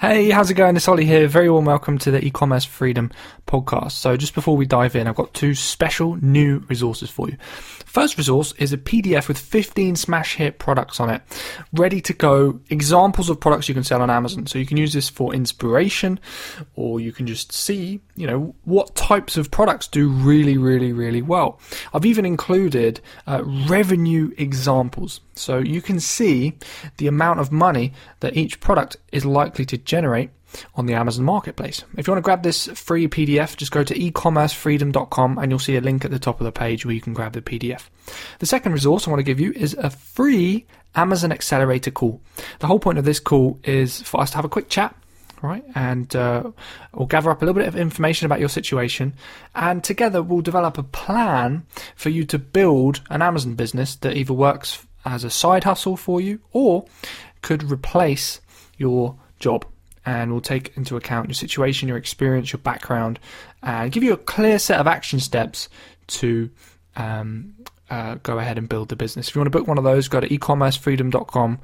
Hey, how's it going? It's Ollie here. Very warm welcome to the e-commerce freedom podcast. So just before we dive in, I've got two special new resources for you. First resource is a PDF with 15 smash hit products on it, ready to go, examples of products you can sell on Amazon. So you can use this for inspiration or you can just see, you know, what types of products do really, really, really well. I've even included uh, revenue examples. So you can see the amount of money that each product is likely to generate on the Amazon Marketplace. If you want to grab this free PDF, just go to ecommercefreedom.com and you'll see a link at the top of the page where you can grab the PDF. The second resource I want to give you is a free Amazon Accelerator call. The whole point of this call is for us to have a quick chat right? And uh, we'll gather up a little bit of information about your situation, and together we'll develop a plan for you to build an Amazon business that either works as a side hustle for you or could replace your job and will take into account your situation, your experience, your background, and give you a clear set of action steps to um, uh, go ahead and build the business. If you want to book one of those, go to ecommercefreedom.com,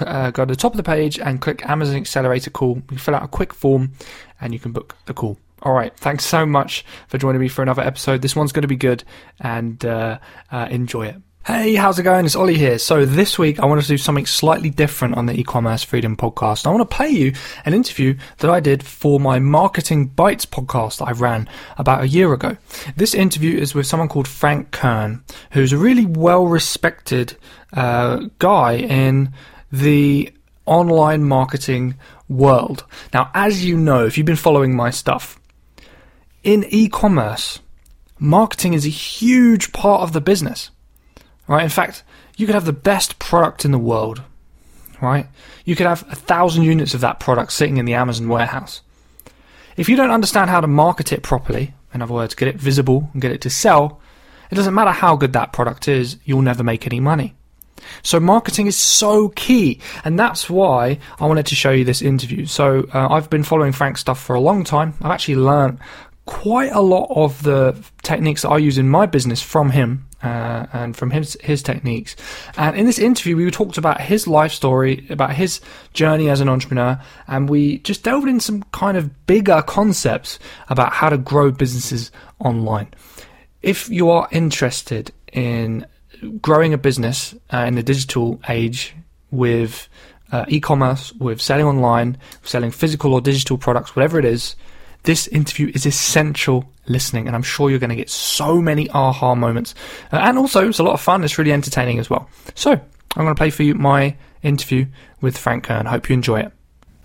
uh, go to the top of the page and click Amazon Accelerator Call. You fill out a quick form and you can book the call. All right, thanks so much for joining me for another episode. This one's going to be good and uh, uh enjoy it. Hey, how's it going? It's Ollie here. So this week I want to do something slightly different on the e-commerce freedom podcast. I want to play you an interview that I did for my marketing bites podcast that I ran about a year ago. This interview is with someone called Frank Kern, who's a really well respected uh, guy in the online marketing world. Now, as you know, if you've been following my stuff, in e-commerce, marketing is a huge part of the business right? In fact, you could have the best product in the world, right? You could have a thousand units of that product sitting in the Amazon warehouse. If you don't understand how to market it properly, in other words, get it visible and get it to sell, it doesn't matter how good that product is, you'll never make any money. So marketing is so key, and that's why I wanted to show you this interview. So uh, I've been following Frank's stuff for a long time. I've actually learned quite a lot of the techniques that I use in my business from him uh, and from his his techniques. And in this interview, we talked about his life story, about his journey as an entrepreneur, and we just delved in some kind of bigger concepts about how to grow businesses online. If you are interested in growing a business uh, in the digital age with uh, e-commerce, with selling online, selling physical or digital products, whatever it is, this interview is essential listening, and I'm sure you're going to get so many aha moments. Uh, and also, it's a lot of fun. It's really entertaining as well. So, I'm going to play for you my interview with Frank Kern. Hope you enjoy it.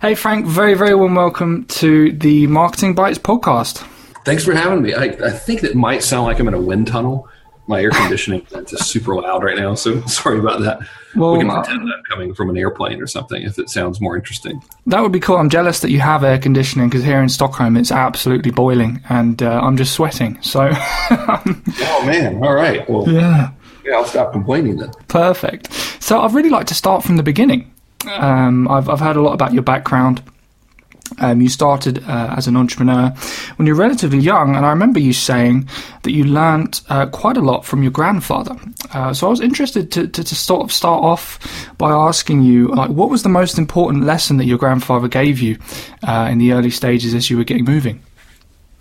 Hey, Frank, very, very warm welcome to the Marketing Bites podcast. Thanks for having me. I, I think it might sound like I'm in a wind tunnel my air conditioning is super loud right now, so sorry about that. Well, we can pretend that coming from an airplane or something if it sounds more interesting. That would be cool. I'm jealous that you have air conditioning because here in Stockholm it's absolutely boiling and uh, I'm just sweating. So. oh man! All right. Well. Yeah. Yeah, I'll stop complaining then. Perfect. So I'd really like to start from the beginning. Um, I've I've heard a lot about your background. Um, you started uh, as an entrepreneur when you're relatively young, and I remember you saying that you learned uh, quite a lot from your grandfather. Uh, so I was interested to, to, to, sort of start off by asking you, like, what was the most important lesson that your grandfather gave you uh, in the early stages as you were getting moving?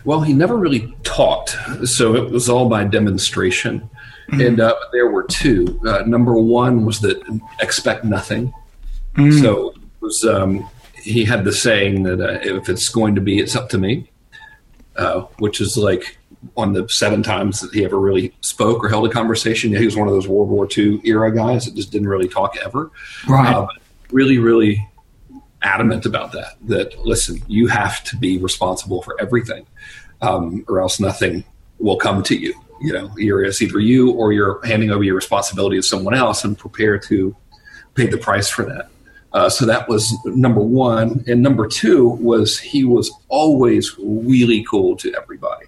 Well, he never really taught, so it was all by demonstration. Mm-hmm. And uh, there were two. Uh, number one was that expect nothing. Mm-hmm. So it was. Um, he had the saying that uh, if it's going to be, it's up to me, uh, which is like on the seven times that he ever really spoke or held a conversation. He was one of those World War II era guys that just didn't really talk ever. Right. Uh, really, really adamant about that. That listen, you have to be responsible for everything, um, or else nothing will come to you. You know, you're it's either you or you're handing over your responsibility to someone else, and prepare to pay the price for that. Uh, so that was number one. And number two was he was always really cool to everybody.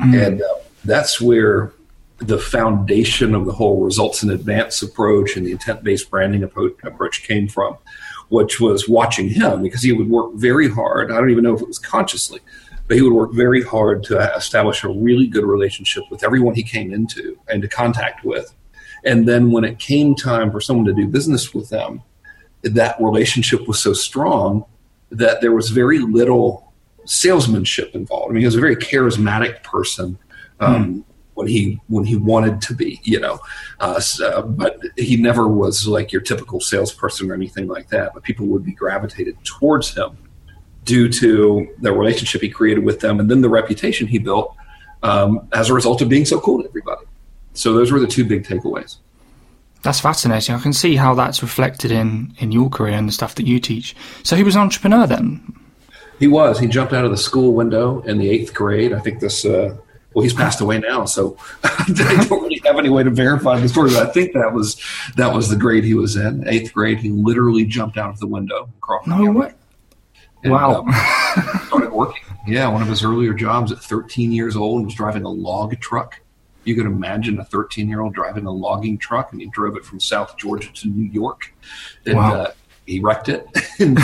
Mm-hmm. And uh, that's where the foundation of the whole results in advance approach and the intent based branding approach came from, which was watching him because he would work very hard. I don't even know if it was consciously, but he would work very hard to establish a really good relationship with everyone he came into and to contact with. And then when it came time for someone to do business with them, that relationship was so strong that there was very little salesmanship involved. I mean, he was a very charismatic person. Um, mm. When he when he wanted to be, you know, uh, so, but he never was like your typical salesperson or anything like that. But people would be gravitated towards him due to the relationship he created with them, and then the reputation he built um, as a result of being so cool to everybody. So those were the two big takeaways. That's fascinating. I can see how that's reflected in in your career and the stuff that you teach. So he was an entrepreneur then. He was. He jumped out of the school window in the eighth grade. I think this. Uh, well, he's passed away now, so I don't really have any way to verify the story. But I think that was that was the grade he was in, eighth grade. He literally jumped out of the window across. No way. wow. Um, started working. Yeah, one of his earlier jobs at 13 years old was driving a log truck. You can imagine a 13 year old driving a logging truck, and he drove it from South Georgia to New York. And, wow. Uh, he wrecked it and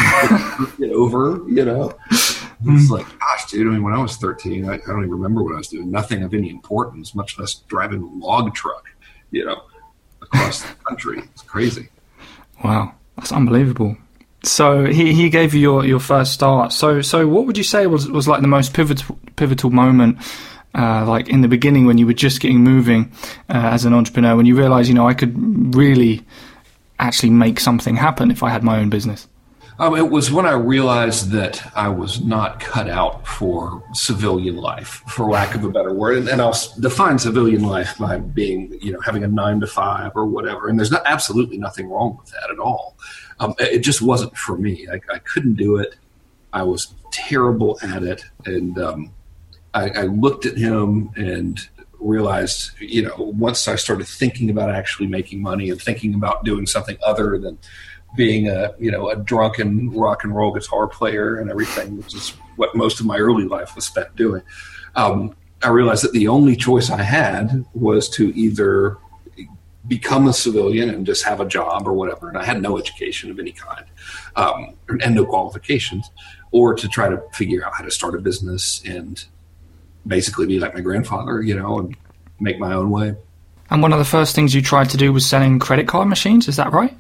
it over, you know. It's like, gosh, dude. I mean, when I was 13, I, I, don't even remember what I was doing. Nothing of any importance, much less driving a log truck, you know, across the country. It's crazy. Wow, that's unbelievable. So he, he gave you your, your first start. So so what would you say was, was like the most pivotal pivotal moment, uh, like in the beginning when you were just getting moving uh, as an entrepreneur, when you realized you know I could really actually make something happen if I had my own business? Um, it was when I realized that I was not cut out for civilian life, for lack of a better word. And, and, I'll define civilian life by being, you know, having a nine to five or whatever. And there's not absolutely nothing wrong with that at all. Um, it just wasn't for me. I, I, couldn't do it. I was terrible at it, and um, I, I looked at him and realized, you know, once I started thinking about actually making money and thinking about doing something other than being a, you know, a drunken rock and roll guitar player and everything, which is what most of my early life was spent doing. Um, I realized that the only choice I had was to either become a civilian and just have a job or whatever. And I had no education of any kind um, and no qualifications, or to try to figure out how to start a business and basically be like my grandfather, you know, and make my own way. And one of the first things you tried to do was selling credit card machines. Is that right?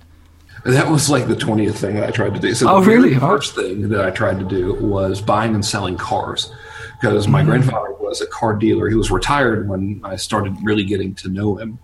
That was like the twentieth thing that I tried to do. So oh, the really? first thing that I tried to do was buying and selling cars because my mm. grandfather was a car dealer. He was retired when I started really getting to know him,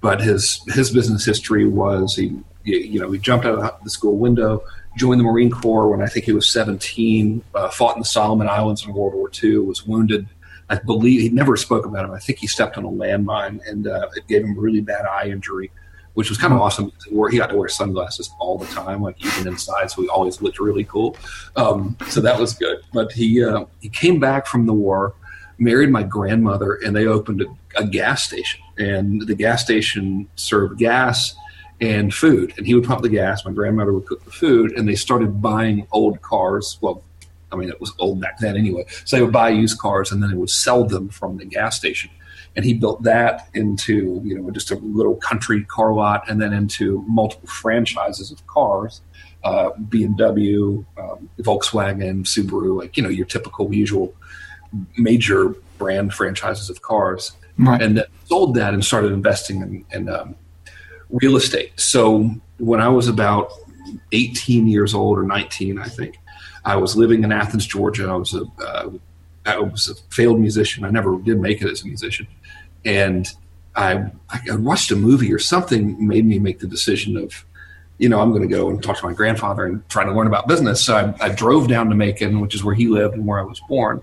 but his his business history was he you know he jumped out of the school window, joined the Marine Corps when I think he was seventeen, uh, fought in the Solomon Islands in World War II, was wounded I believe he never spoke about him. I think he stepped on a landmine and uh, it gave him a really bad eye injury, which was kind of awesome. He got to wear sunglasses all the time, like even inside, so he always looked really cool. Um, so that was good. But he uh, he came back from the war, married my grandmother, and they opened a, a gas station. And the gas station served gas and food. And he would pump the gas. My grandmother would cook the food, and they started buying old cars. Well, I mean, it was old back then anyway. So they would buy used cars and then they would sell them from the gas station. And he built that into, you know, just a little country car lot and then into multiple franchises of cars, uh, BMW, um, Volkswagen, Subaru, like, you know, your typical usual major brand franchises of cars. Right. And then sold that and started investing in, in um, real estate. So when I was about 18 years old or 19, I think, I was living in Athens, Georgia. I was a uh, I was a failed musician. I never did make it as a musician, and I, I watched a movie or something made me make the decision of, you know, I'm going to go and talk to my grandfather and try to learn about business. So I, I drove down to Macon, which is where he lived and where I was born,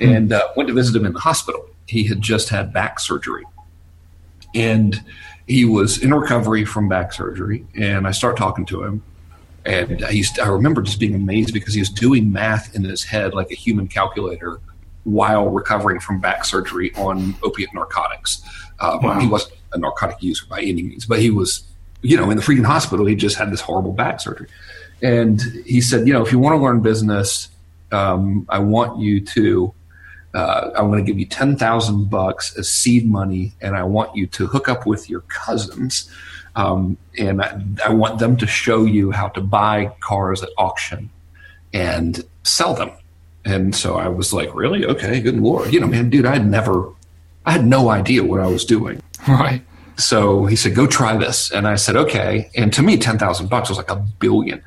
mm. and uh, went to visit him in the hospital. He had just had back surgery, and he was in recovery from back surgery. And I start talking to him, and I used to, I remember just being amazed because he was doing math in his head like a human calculator while recovering from back surgery on opiate narcotics. Uh, wow. He wasn't a narcotic user by any means, but he was, you know, in the freaking hospital. He just had this horrible back surgery, and he said, you know, if you want to learn business, um, I want you to. Uh, I'm going to give you ten thousand bucks as seed money, and I want you to hook up with your cousins um, and I, I, want them to show you how to buy cars at auction and sell them. And so I was like, really? Okay, good lord. You know, man, dude, I had never, I had no idea what I was doing. Right. So he said, go try this. And I said, okay. And to me, 10,000 bucks was like a billion.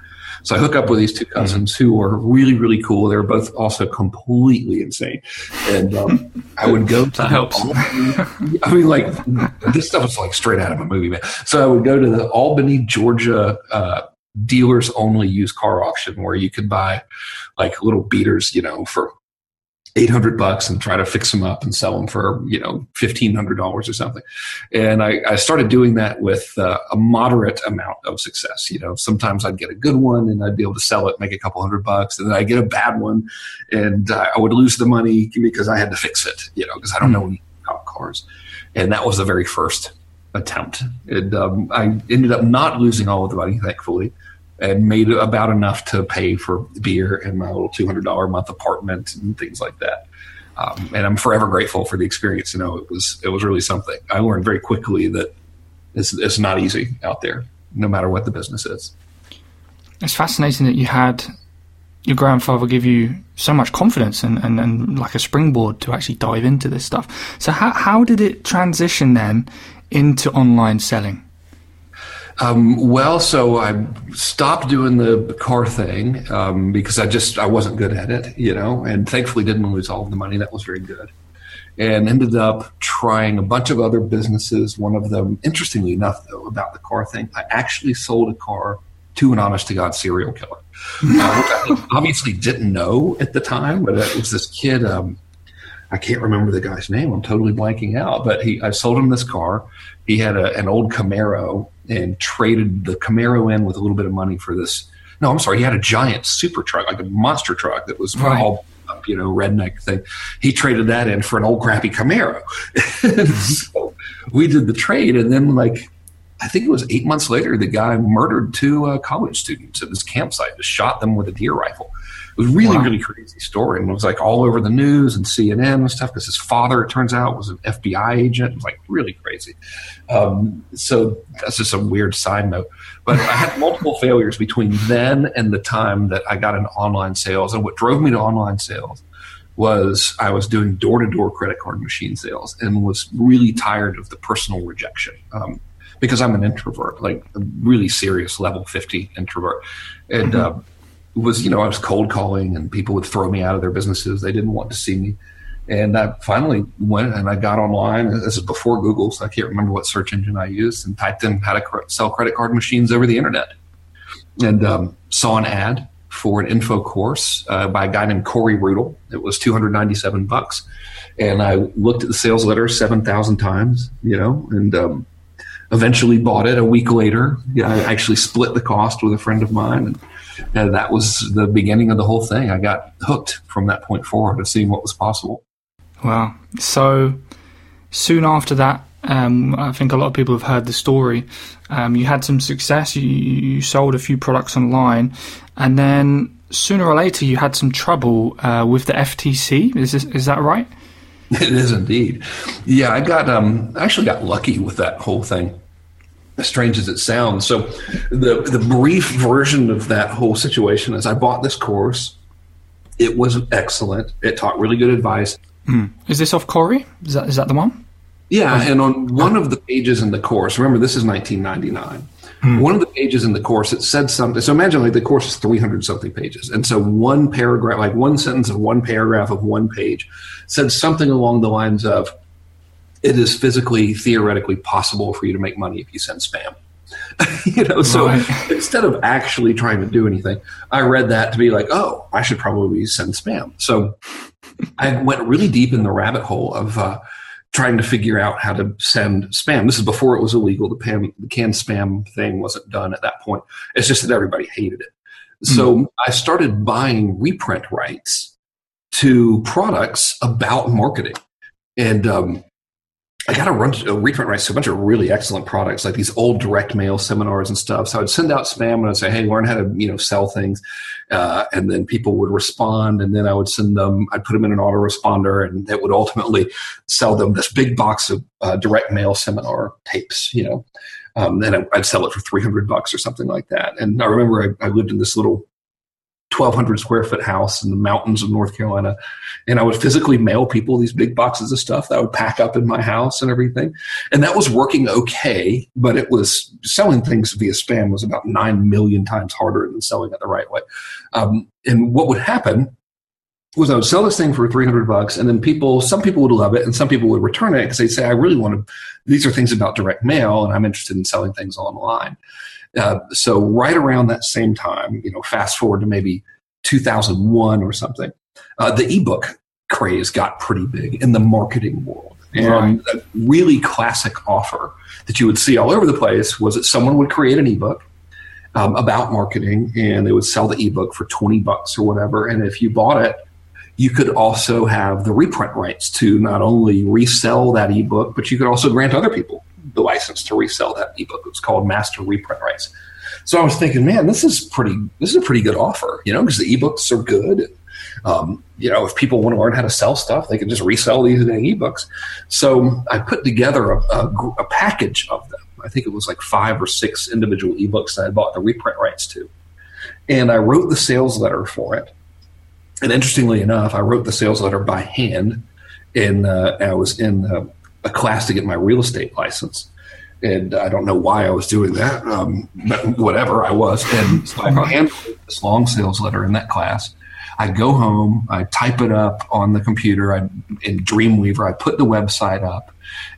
So I hook up with these two cousins who are really, really cool. They're both also completely insane. And um, I would go to. Albany, I mean, like this stuff is like straight out of a movie, man. So I would go to the Albany, Georgia uh, dealers only used car auction where you could buy like little beaters, you know, for 800 bucks and try to fix them up and sell them for, you know, $1,500 or something. And I, I started doing that with uh, a moderate amount of success. You know, sometimes I'd get a good one and I'd be able to sell it, make a couple hundred bucks. And then I get a bad one and uh, I would lose the money because I had to fix it, you know, because I don't know anything about cars. And that was the very first attempt. And um, I ended up not losing all of the money, thankfully and made about enough to pay for beer and my little two hundred dollar a month apartment and things like that. Um, and I'm forever grateful for the experience. You know, it was it was really something. I learned very quickly that it's it's not easy out there, no matter what the business is. It's fascinating that you had your grandfather give you so much confidence and, and, and like a springboard to actually dive into this stuff. So how how did it transition then into online selling? Um, well, so I stopped doing the car thing um, because I just I wasn't good at it, you know, and thankfully didn't lose all of the money. That was very good, and ended up trying a bunch of other businesses. One of them, interestingly enough, though, about the car thing, I actually sold a car to an honest to god serial killer. uh, which I obviously didn't know at the time, but it was this kid. Um, I can't remember the guy's name. I'm totally blanking out. But he, I sold him this car. He had a, an old Camaro and traded the Camaro in with a little bit of money for this. No, I'm sorry. He had a giant super truck, like a monster truck that was Right. all up, you know, redneck thing. He traded that in for an old crappy Camaro. so we did the trade, and then like I think it was eight months later, the guy murdered two uh, college students at this campsite. Just shot them with a deer rifle. It was really, Wow. really crazy story, and it was like all over the news and CNN and stuff. Because his father, it turns out, was an FBI agent. It was like really crazy. Um, so that's just a weird side note. But I had multiple failures between then and the time that I got into online sales. And what drove me to online sales was I was doing door to door credit card machine sales and was really tired of the personal rejection. Um, because I'm an introvert, like a really serious level 50 introvert. And uh, it was, you know, I was cold calling and people would throw me out of their businesses. They didn't want to see me. And I finally went and I got online. This is before Google, so I can't remember what search engine I used and typed in how to sell credit card machines over the internet. And um, saw an ad for an info course uh, by a guy named Corey Rudl. It was 297 bucks. And I looked at the sales letter 7,000 times, you know, and um, eventually bought it a week later. Yeah, I actually split the cost with a friend of mine. And, and that was the beginning of the whole thing. I got hooked from that point forward to seeing what was possible. Wow. So soon after that, um, I think a lot of people have heard the story. Um, you had some success. You, you sold a few products online, and then sooner or later you had some trouble uh, with the FTC. Is this, is that right? It is indeed. Yeah, I got um I actually got lucky with that whole thing. As strange as it sounds. So the the brief version of that whole situation is I bought this course. It was excellent. It taught really good advice. Hmm. Is this off Corey? Is that is that the one? Yeah, oh. and on one of the pages in the course, remember this is 1999. Hmm. One of the pages in the course it said something. So imagine like the course is 300 something pages, and so one paragraph, like one sentence of one paragraph of one page, said something along the lines of, "It is physically, theoretically possible for you to make money if you send spam." you know, so Right. instead of actually trying to do anything, I read that to be like, "Oh, I should probably send spam." So I went really deep in the rabbit hole of uh, trying to figure out how to send spam. This is before it was illegal. The, pan, the CAN-SPAM thing wasn't done at that point. It's just that everybody hated it. So I started buying reprint rights to products about marketing. And um, I got a, run, a reprint rights to a bunch of really excellent products, like these old direct mail seminars and stuff. So I'd send out spam and I'd say, "Hey, learn how to you know sell things," uh, and then people would respond, and then I would send them. I'd put them in an autoresponder, and that would ultimately sell them this big box of uh, direct mail seminar tapes. You know, um, then I- I'd sell it for three hundred bucks or something like that. And I remember I, I lived in this little 1,200 square foot house in the mountains of North Carolina. And I would physically mail people these big boxes of stuff that I would pack up in my house and everything. And that was working okay, but it was selling things via spam was about 9 million times harder than selling it the right way. Um, and what would happen was I would sell this thing for 300 bucks and then people, some people would love it and some people would return it because they'd say, I really want to, these are things about direct mail and I'm interested in selling things online. Uh, so right around that same time, you know, fast forward to maybe 2001 or something, uh, the ebook craze got pretty big in the marketing world. And right. a really classic offer that you would see all over the place was that someone would create an ebook um, about marketing and they would sell the ebook for 20 bucks or whatever. And if you bought it, you could also have the reprint rights to not only resell that ebook, but you could also grant other people the license to resell that ebook. It was called master reprint rights. So I was thinking, man, this is pretty. This is a pretty good offer, you know, because the ebooks are good. Um, you know, if people want to learn how to sell stuff, they can just resell these ebooks. So I put together a, a, a package of them. I think it was like five or six individual ebooks that I bought the reprint rights to, and I wrote the sales letter for it. And interestingly enough, I wrote the sales letter by hand, and uh, I was in uh, a class to get my real estate license. And I don't know why I was doing that, um, but whatever I was. And so I handwrote this long sales letter in that class. I go home, I type it up on the computer I, in Dreamweaver, I put the website up,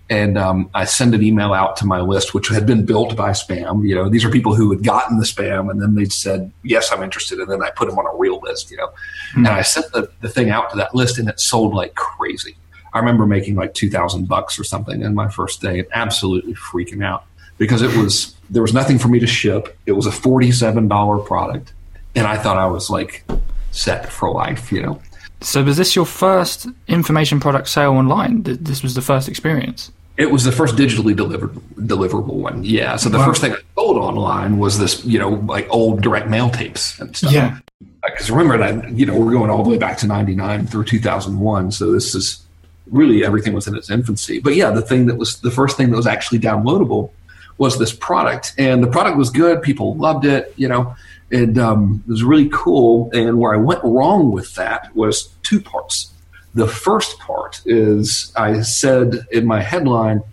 and um, I send an email out to my list, which had been built by spam. You know, these are people who had gotten the spam, and then they said, "Yes, I'm interested," and then I put them on a real list. You know, mm-hmm. and I sent the, the thing out to that list, and it sold like crazy. I remember making like two thousand bucks or something in my first day, and absolutely freaking out because it was there was nothing for me to ship. It was a forty seven dollar product, and I thought I was like set for life. You know. So was this your first information product sale online? This was the first experience. It was the first digitally delivered deliverable one. Yeah. So the wow. first thing I sold online was this, you know, like old direct mail tapes and stuff. Yeah. Because remember that, you know, we're going all the way back to 99 through 2001. So this is really everything was in its infancy. But yeah, the thing that was the first thing that was actually downloadable was this product. And the product was good. People loved it, you know, and um, it was really cool. And where I went wrong with that was two parts. The first part is I said in my headline,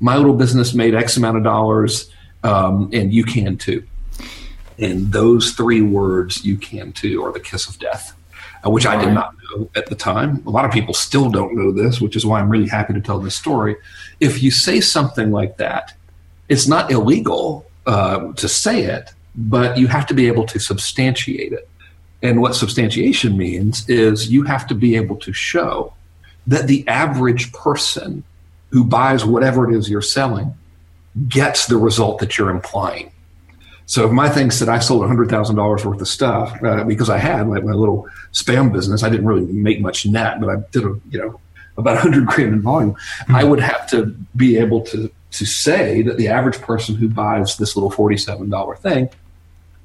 my little business made X amount of dollars, um, and you can too. And those three words, you can too, are the kiss of death, uh, which I did not know at the time. A lot of people still don't know this, which is why I'm really happy to tell this story. If you say something like that, it's not illegal uh, to say it, but you have to be able to substantiate it. And what substantiation means is you have to be able to show that the average person who buys whatever it is you're selling gets the result that you're implying. So if my thing said I sold $100,000 worth of stuff uh, because I had like my little spam business, I didn't really make much net, but I did a, you know, about 100 grand in volume. Mm-hmm. I would have to be able to, to say that the average person who buys this little $47 thing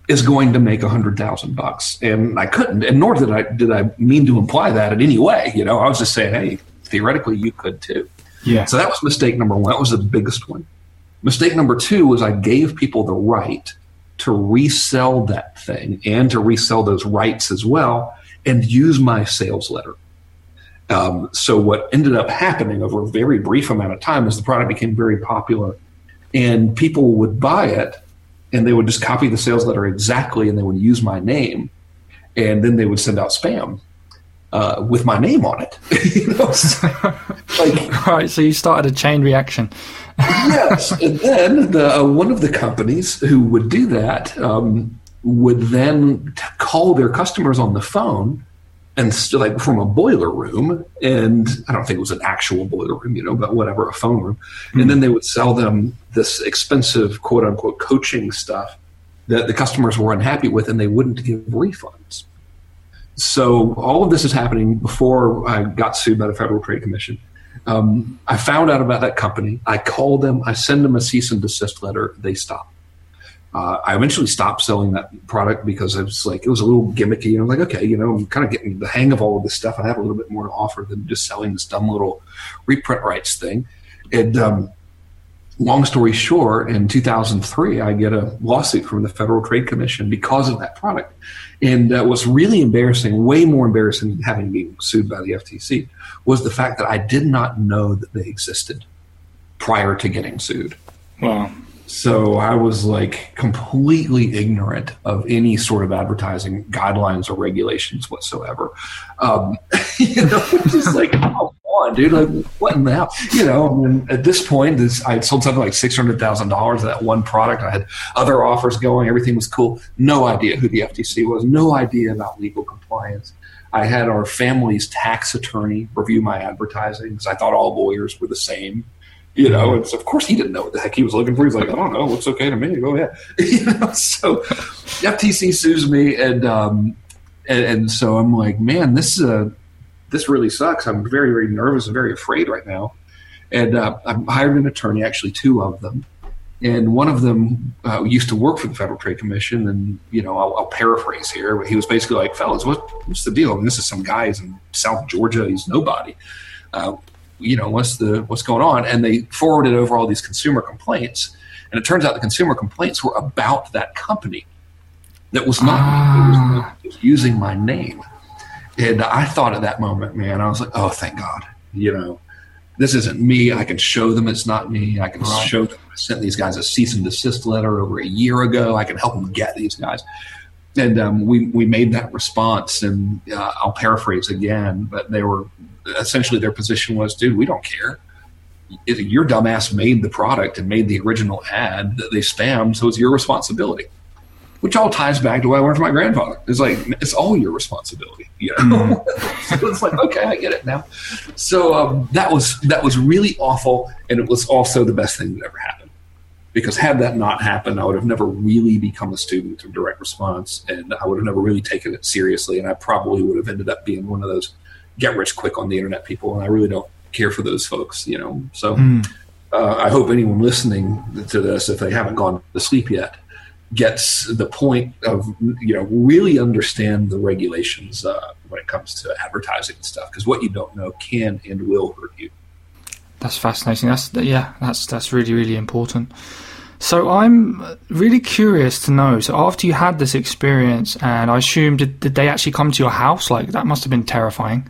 is going to make a hundred thousand bucks. And I couldn't, and nor did I did I mean to imply that in any way. You know, I was just saying, hey, theoretically you could too. Yeah. So that was mistake number one. That was the biggest one. Mistake number two was I gave people the right to resell that thing and to resell those rights as well and use my sales letter. Um, so what ended up happening over a very brief amount of time is the product became very popular and people would buy it and they would just copy the sales letter exactly and they would use my name and then they would send out spam uh, with my name on it. you know? like, right, so you started a chain reaction. yes, and then the, uh, one of the companies who would do that um, would then t- call their customers on the phone and st- like from a boiler room and i don't think it was an actual boiler room you know but whatever a phone room. Mm-hmm. and then they would sell them this expensive quote unquote coaching stuff that the customers were unhappy with and they wouldn't give refunds. So all of this is happening before i got sued by the federal trade commission. Um, i found out about that company. I called them. I send them a cease and desist letter. They stop uh, I eventually stopped selling that product because it was like it was a little gimmicky. You know, like okay, you know, I'm kind of getting the hang of all of this stuff. I have a little bit more to offer than just selling this dumb little reprint rights thing. And um, long story short, in 2003, I get a lawsuit from the Federal Trade Commission because of that product. And uh, what's really embarrassing, way more embarrassing than having been sued by the FTC, was the fact that I did not know that they existed prior to getting sued. Wow. So I was like completely ignorant of any sort of advertising guidelines or regulations whatsoever. Um, you know, just like, oh, on, dude? Like, what in the hell? You know, at this point, this I had sold something like six hundred thousand dollars of that one product. I had other offers going. Everything was cool. No idea who the FTC was. No idea about legal compliance. I had our family's tax attorney review my advertising because I thought all lawyers were the same. You know, and so of course he didn't know what the heck he was looking for. He's like, I don't know, looks okay to me. Go ahead. you know, so FTC sues me, and um, and, and so I'm like, man, this is a this really sucks. I'm very, very nervous and very afraid right now. And uh, I hired an attorney, actually two of them. And one of them uh, used to work for the Federal Trade Commission. And, you know, I'll, I'll paraphrase here, but he was basically like, fellas, what, what's the deal? I mean, this is some guys in South Georgia. He's nobody. Uh, you know, what's the, what's going on? And they forwarded over all these consumer complaints. And it turns out the consumer complaints were about that company that was not ah. was using my name. And I thought at that moment, man, I was like, oh, thank God. You know, this isn't me. I can show them it's not me. I can right. show them I sent these guys a cease and desist letter over a year ago. I can help them get these guys. And um, we, we made that response. And uh, I'll paraphrase again, but they were essentially their position was, dude, we don't care. Your dumbass made the product and made the original ad that they spammed, so it's your responsibility which all ties back to what I learned from my grandfather. It's like it's all your responsibility, you know. Mm. so it's like okay, I get it now. So um, that was that was really awful, and it was also the best thing that ever happened. Because had that not happened, I would have never really become a student of direct response, and I would have never really taken it seriously, and I probably would have ended up being one of those get rich quick on the internet people, and I really don't care for those folks, you know. So. Mm. Uh, I hope anyone listening to this, if they haven't gone to sleep yet, gets the point of you know really understand the regulations uh, when it comes to advertising and stuff because what you don't know can and will hurt you. That's fascinating. That's yeah. That's that's really really important. So I'm really curious to know. So after you had this experience, and I assume did, did they actually come to your house? Like that must have been terrifying.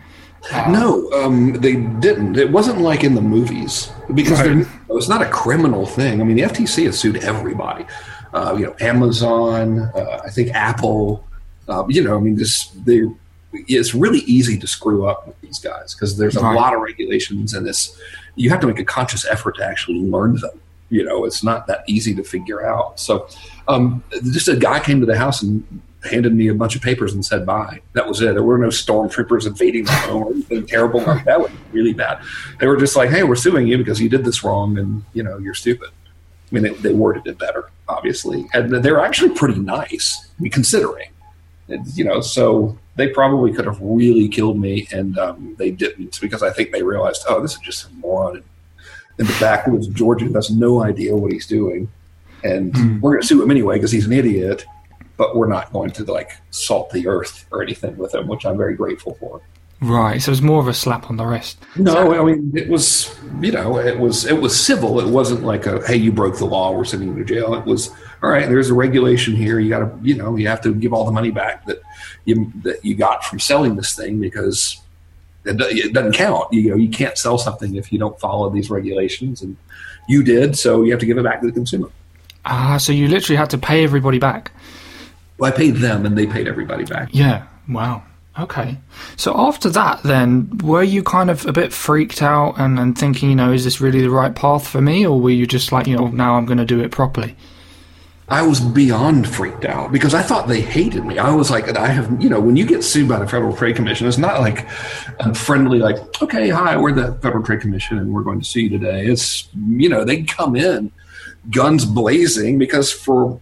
No, um, they didn't. It wasn't like in the movies because right. it's not a criminal thing. I mean, the FTC has sued everybody uh, you know, Amazon, uh, I think Apple. Uh, you know, I mean, this they it's really easy to screw up with these guys because there's a right. lot of regulations and this you have to make a conscious effort to actually learn them. You know, it's not that easy to figure out. So, um, just a guy came to the house and handed me a bunch of papers and said bye. That was it. There were no stormtroopers invading my home or anything terrible like that. Was really bad. They were just like, "Hey, we're suing you because you did this wrong, and you know you're stupid." I mean, they, they worded it better, obviously, and they're actually pretty nice, considering. And, you know, so they probably could have really killed me, and um, they didn't because I think they realized, oh, this is just a moron in, in the backwoods of Georgia who has no idea what he's doing, and mm. we're going to sue him anyway because he's an idiot. But we're not going to like salt the earth or anything with them, which I'm very grateful for. Right, so it was more of a slap on the wrist. No, so, I mean it was, you know, it was it was civil. It wasn't like a hey, you broke the law, we're sending you to jail. It was all right. There's a regulation here. You got to, you know, you have to give all the money back that you that you got from selling this thing because it, it doesn't count. You know, you can't sell something if you don't follow these regulations, and you did, so you have to give it back to the consumer. Ah, so you literally had to pay everybody back. Well, I paid them, and they paid everybody back. Yeah. Wow. Okay. So after that, then, were you kind of a bit freaked out and, and thinking, you know, is this really the right path for me? Or were you just like, you know, now I'm going to do it properly? I was beyond freaked out because I thought they hated me. I was like, I have, you know, when you get sued by the Federal Trade Commission, it's not like a friendly, like, okay, hi, we're the Federal Trade Commission and we're going to sue you today. It's, you know, they come in guns blazing because for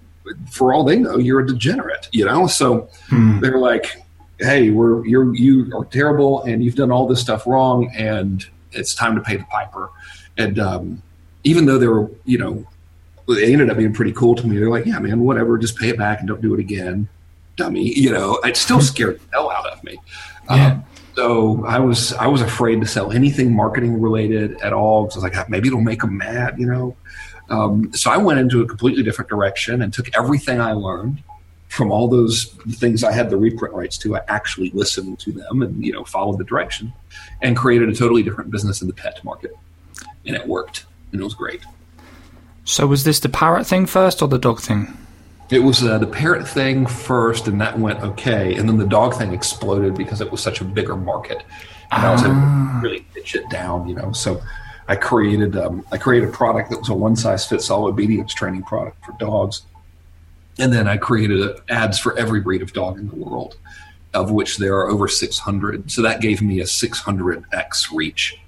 for all they know, you're a degenerate, you know. So hmm. they're like, hey, we're you're you are terrible and you've done all this stuff wrong and it's time to pay the piper. And um, even though they were, you know, they ended up being pretty cool to me. They're like, yeah, man, whatever, just pay it back and don't do it again, dummy. You know, it still scared the hell out of me. Yeah. Um, So I was I was afraid to sell anything marketing related at all because I was like maybe it'll make them mad, you know. Um, so I went into a completely different direction and took everything I learned from all those things I had the reprint rights to. I actually listened to them and you know followed the direction and created a totally different business in the pet market, and it worked and it was great. So was this the parrot thing first or the dog thing? It was uh, the parrot thing first, and that went okay. And then the dog thing exploded because it was such a bigger market, and I was able to Ah. really pitch it down. You know, so I created um, I created a product that was a one size fits all obedience training product for dogs, and then I created uh, ads for every breed of dog in the world, of which there are over six hundred. So that gave me a six hundred x reach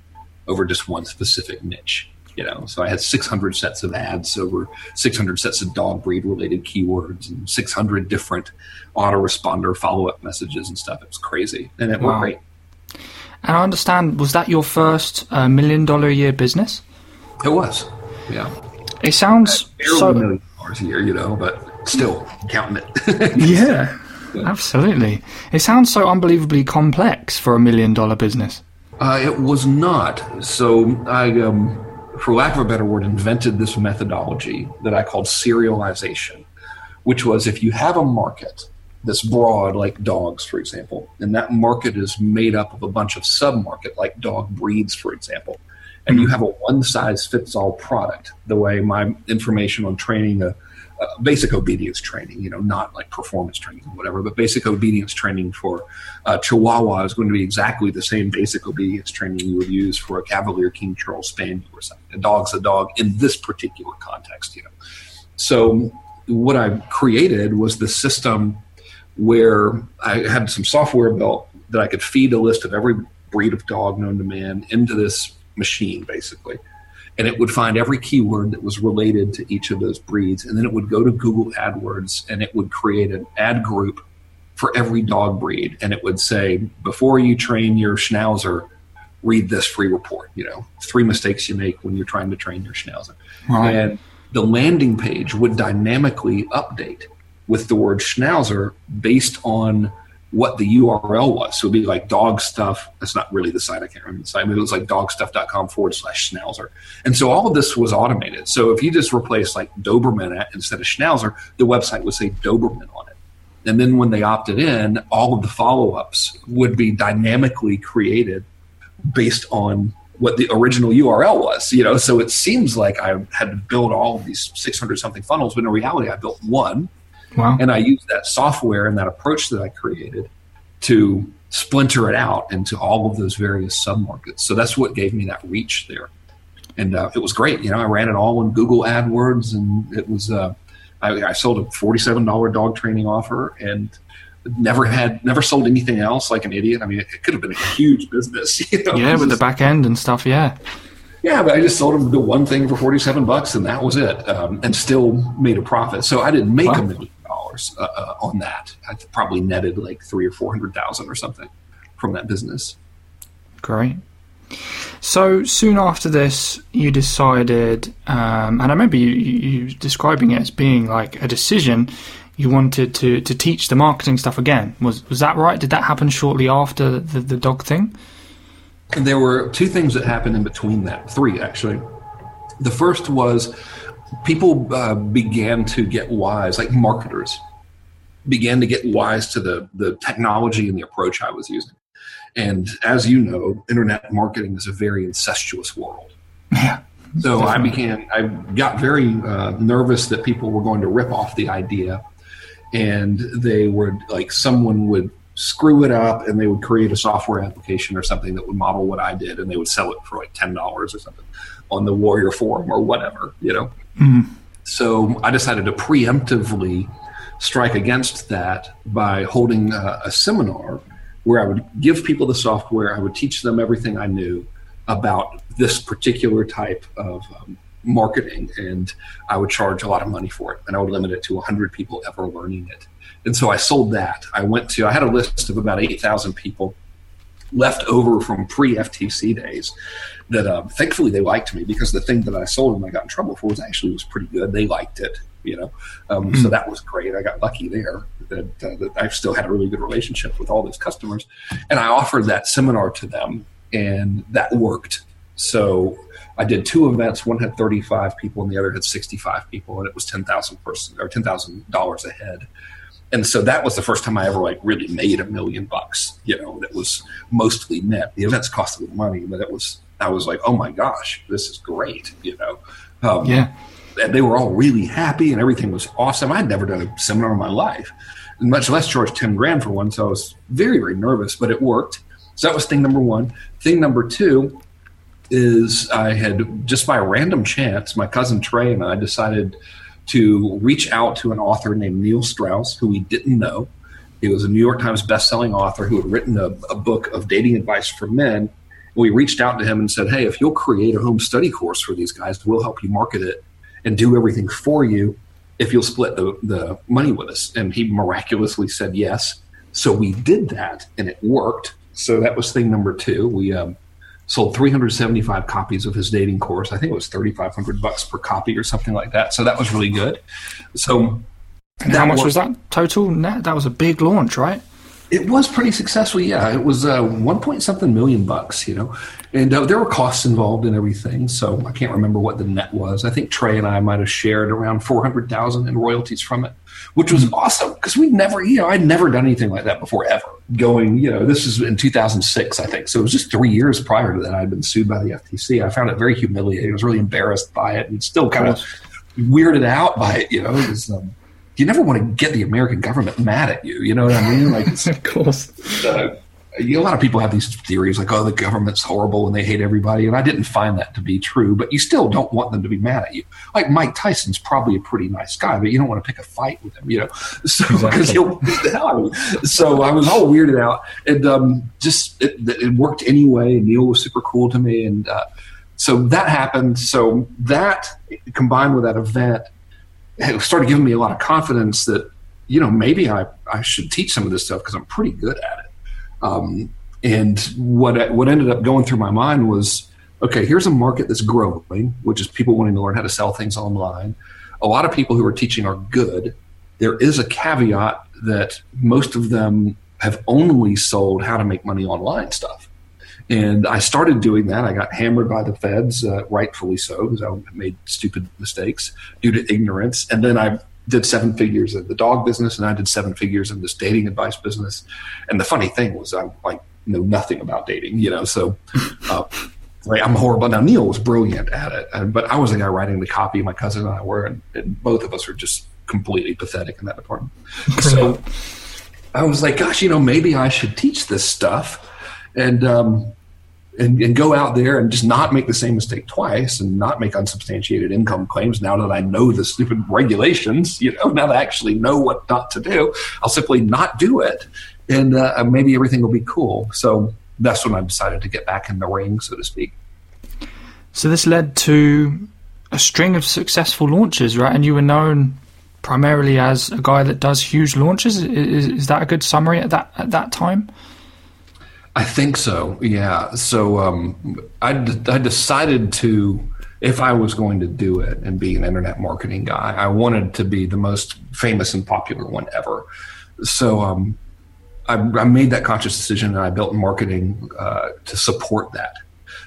over just one specific niche. You know, so I had 600 sets of ads over 600 sets of dog breed related keywords and 600 different autoresponder follow up messages and stuff. It was crazy, and it Wow. worked great. And I understand, was that your first uh, million dollar a year business? It was, yeah, It sounds so. million dollars a year, you know, but still counting it. Yeah, absolutely. It sounds so unbelievably complex for a million dollar business. Uh, it was not. So I, um, for lack of a better word, invented this methodology that I called serialization, which was if you have a market that's broad, like dogs, for example, and that market is made up of a bunch of sub-market, like dog breeds, for example, and you have a one-size-fits-all product, the way my information on training a uh, basic obedience training, you know, not like performance training or whatever, but basic obedience training for uh, Chihuahua is going to be exactly the same basic obedience training you would use for a Cavalier King Charles Spaniel or something. A dog's a dog in this particular context, you know. So what I created was the system where I had some software built that I could feed a list of every breed of dog known to man into this machine, basically. And it would find every keyword that was related to each of those breeds. And then it would go to google adwords and it would create an ad group for every dog breed. And it would say before you train your schnauzer read this free report. You know three mistakes you make when you're trying to train your schnauzer. Right. and the landing page would dynamically update with the word schnauzer based on what the URL was. So it'd be like dog stuff. That's not really the site. I can't remember the site. But it was like dogstuff.com forward slash schnauzer. And so all of this was automated. So if you just replace like Doberman at, instead of schnauzer, the website would say Doberman on it. And then when they opted in, all of the follow ups would be dynamically created based on what the original URL was, you know. So it seems like I had to build all of these 600 something funnels, but in reality, I built one Wow. and I used that software and that approach that I created to splinter it out into all of those various submarkets. So that's what gave me that reach there, and uh, it was great. You know, I ran it all in Google AdWords, and it was. Uh, I, I sold a forty-seven dollar dog training offer, and never had never sold anything else like an idiot. I mean, it, could have been a huge business. You know? Yeah, with the back end and stuff. Yeah. Yeah, but I just sold them the one thing for forty-seven bucks, and that was it, um, and still made a profit. So I didn't make Wow. a million dollars uh, uh, on that. I probably netted like three or four hundred thousand or something from that business. Great. So soon after this, you decided, um, and I remember you, you, you describing it as being like a decision. You wanted to, to teach the marketing stuff again. Was was that right? Did that happen shortly after the, the dog thing? And there were two things that happened in between that, three actually. The first was people uh, began to get wise, like marketers began to get wise to the, the technology and the approach I was using. And as you know, internet marketing is a very incestuous world. Yeah. So I began, I got very uh, nervous that people were going to rip off the idea and they would, like, someone would screw it up and they would create a software application or something that would model what I did and they would sell it for like $10 or something on the Warrior Forum or whatever, you know? Mhm. So I decided to preemptively strike against that by holding a, a seminar where I would give people the software, I would teach them everything I knew about this particular type of um, marketing, and I would charge a lot of money for it, and I would limit it to 100 people ever learning it. And so I sold that. I went to, I had a list of about 8,000 people left over from pre FTC days that uh, thankfully they liked me because the thing that I sold and I got in trouble for was actually was pretty good. They liked it, you know. Um, mm-hmm. So hmm. that was great. I got lucky there that, uh, that I still had a really good relationship with all those customers, and I offered that seminar to them, and that worked. So I did two events. One had 35 people, and the other had 65 people, and it was 10,000 person or 10,000 dollars a head. And so that was the first time I ever like really made a million bucks. You know, that was mostly net. The events cost a little money, but it was I was like, oh my gosh, this is great. You know, um, yeah. And they were all really happy, and everything was awesome. I'd never done a seminar in my life, much less charge 10 grand for one. So I was very, very nervous, but it worked. So that was thing number one. Thing number two is I had just by a random chance, my cousin Trey and I decided to reach out to an author named Neil Strauss, who we didn't know. He was a New York Times bestselling author who had written a, a book of dating advice for men. We reached out to him and said, Hey, if you'll create a home study course for these guys, we'll help you market it and do everything for you if you'll split the, the money with us. And he miraculously said yes. So we did that and it worked. So that was thing number two. We um, sold 375 copies of his dating course. I think it was 3,500 bucks per copy or something like that. So that was really good. So, how much was that total net? That was a big launch, right? It was pretty successful. Yeah, it was uh, one point something million bucks. You know, and uh, there were costs involved in everything. So I can't remember what the net was. I think Trey and I might have shared around four hundred thousand in royalties from it which was awesome because we'd never, you know, I'd never done anything like that before ever. Going, you know, this is in 2006, I think. So it was just three years prior to that I'd been sued by the FTC. I found it very humiliating. I was really embarrassed by it and still kind of weirded out by it, you know. It was, um, you never want to get the American government mad at you. You know what I mean? Like, of course. Uh, a lot of people have these theories like, oh, the government's horrible and they hate everybody. And I didn't find that to be true, but you still don't want them to be mad at you. Like Mike Tyson's probably a pretty nice guy, but you don't want to pick a fight with him, you know? So, because he'll beat the hell out of you. So I was all weirded out. And um, just, it, it, worked anyway. Neil was super cool to me. And uh, so that happened. So that combined with that event, it started giving me a lot of confidence that, you know, maybe I, I should teach some of this stuff because I'm pretty good at it. Um, and what what ended up going through my mind was, okay, here's a market that's growing, which is people wanting to learn how to sell things online. A lot of people who are teaching are good. There is a caveat that most of them have only sold how to make money online stuff. And I started doing that. I got hammered by the feds, uh, rightfully so, because I made stupid mistakes due to ignorance. And then I did seven figures in the dog business and I did seven figures in this dating advice business. And the funny thing was I like know nothing about dating, you know, so uh, I'm horrible. Now Neil was brilliant at it, but I was the guy writing the copy. My cousin and I were, and, and both of us were just completely pathetic in that department. so I was like, gosh, you know, maybe I should teach this stuff. And um, and, and, go out there and just not make the same mistake twice and not make unsubstantiated income claims now that I know the stupid regulations, you know, now that I actually know what not to do, I'll simply not do it. And uh, maybe everything will be cool. So that's when I decided to get back in the ring, so to speak. So this led to a string of successful launches, right? And you were known primarily as a guy that does huge launches. Is, is that a good summary at that at that time? I think so. Yeah. So um, I, d- I decided to, if I was going to do it and be an internet marketing guy, I wanted to be the most famous and popular one ever. So um, I, I, made that conscious decision and I built marketing uh, to support that.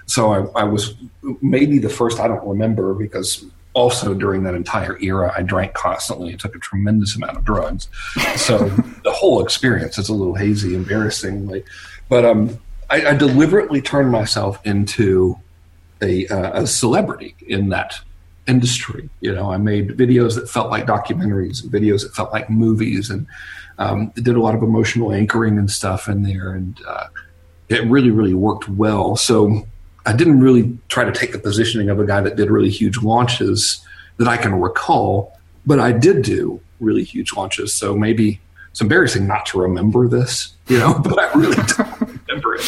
So I, I was maybe the first, I don't remember because also during that entire era, I drank constantly and took a tremendous amount of drugs. So the whole experience is a little hazy, embarrassingly. But um, I, I, deliberately turned myself into a, uh, a, celebrity in that industry. You know, I made videos that felt like documentaries, videos that felt like movies, and um, did a lot of emotional anchoring and stuff in there, and uh, it really, really worked well. So I didn't really try to take the positioning of a guy that did really huge launches that I can recall, but I did do really huge launches. So maybe it's embarrassing not to remember this, you know, but I really don't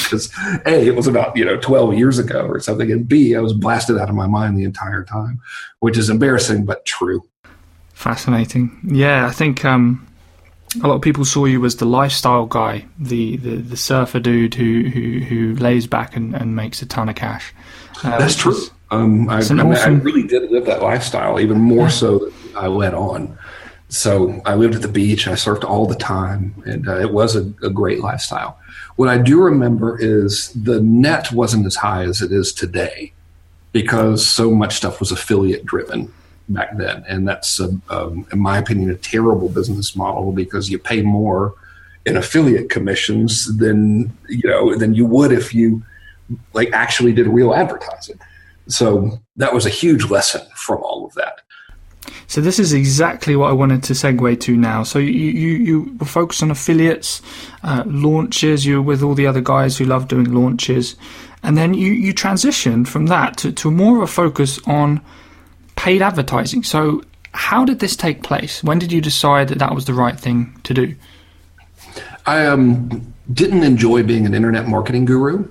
because A, it was about, you know, 12 years ago or something. And B, I was blasted out of my mind the entire time, which is embarrassing, but true. Fascinating. Yeah, I think um, a lot of people saw you as the lifestyle guy, the, the, the surfer dude who, who, who lays back and, and makes a ton of cash. Uh, That's true. Um, I, I, mean, I, really did live that lifestyle, even more yeah. so than I led on. So I lived at the beach. I surfed all the time, and uh, it was a, a great lifestyle. What I do remember is the net wasn't as high as it is today because so much stuff was affiliate driven back then, and that's, um, um, in my opinion, a terrible business model because you pay more in affiliate commissions than you know than you would if you like actually did real advertising. So that was a huge lesson from all of that. So this is exactly what I wanted to segue to now. So you you, you were focused on affiliates, uh, launches. You were with all the other guys who love doing launches, and then you you transitioned from that to, to more of a focus on paid advertising. So how did this take place? When did you decide that that was the right thing to do? I um, didn't enjoy being an internet marketing guru.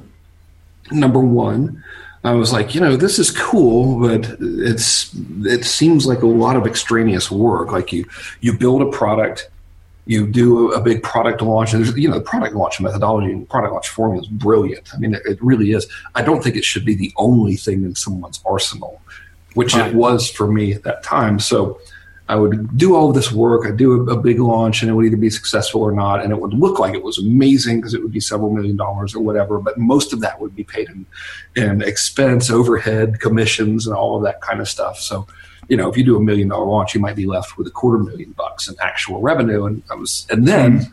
Number one, I was like, you know, this is cool, but it's it seems like a lot of extraneous work. Like you you build a product, you do a, big product launch, and there's you know, the product launch methodology and product launch formula is brilliant. I mean, it, it really is. I don't think it should be the only thing in someone's arsenal, which right. it was for me at that time. So I would do all of this work. I'd do a, a, big launch and it would either be successful or not. And it would look like it was amazing because it would be several million dollars or whatever. But most of that would be paid in, in expense, overhead, commissions, and all of that kind of stuff. So, you know, if you do a million dollar launch, you might be left with a quarter million bucks in actual revenue. And I was, and then mm.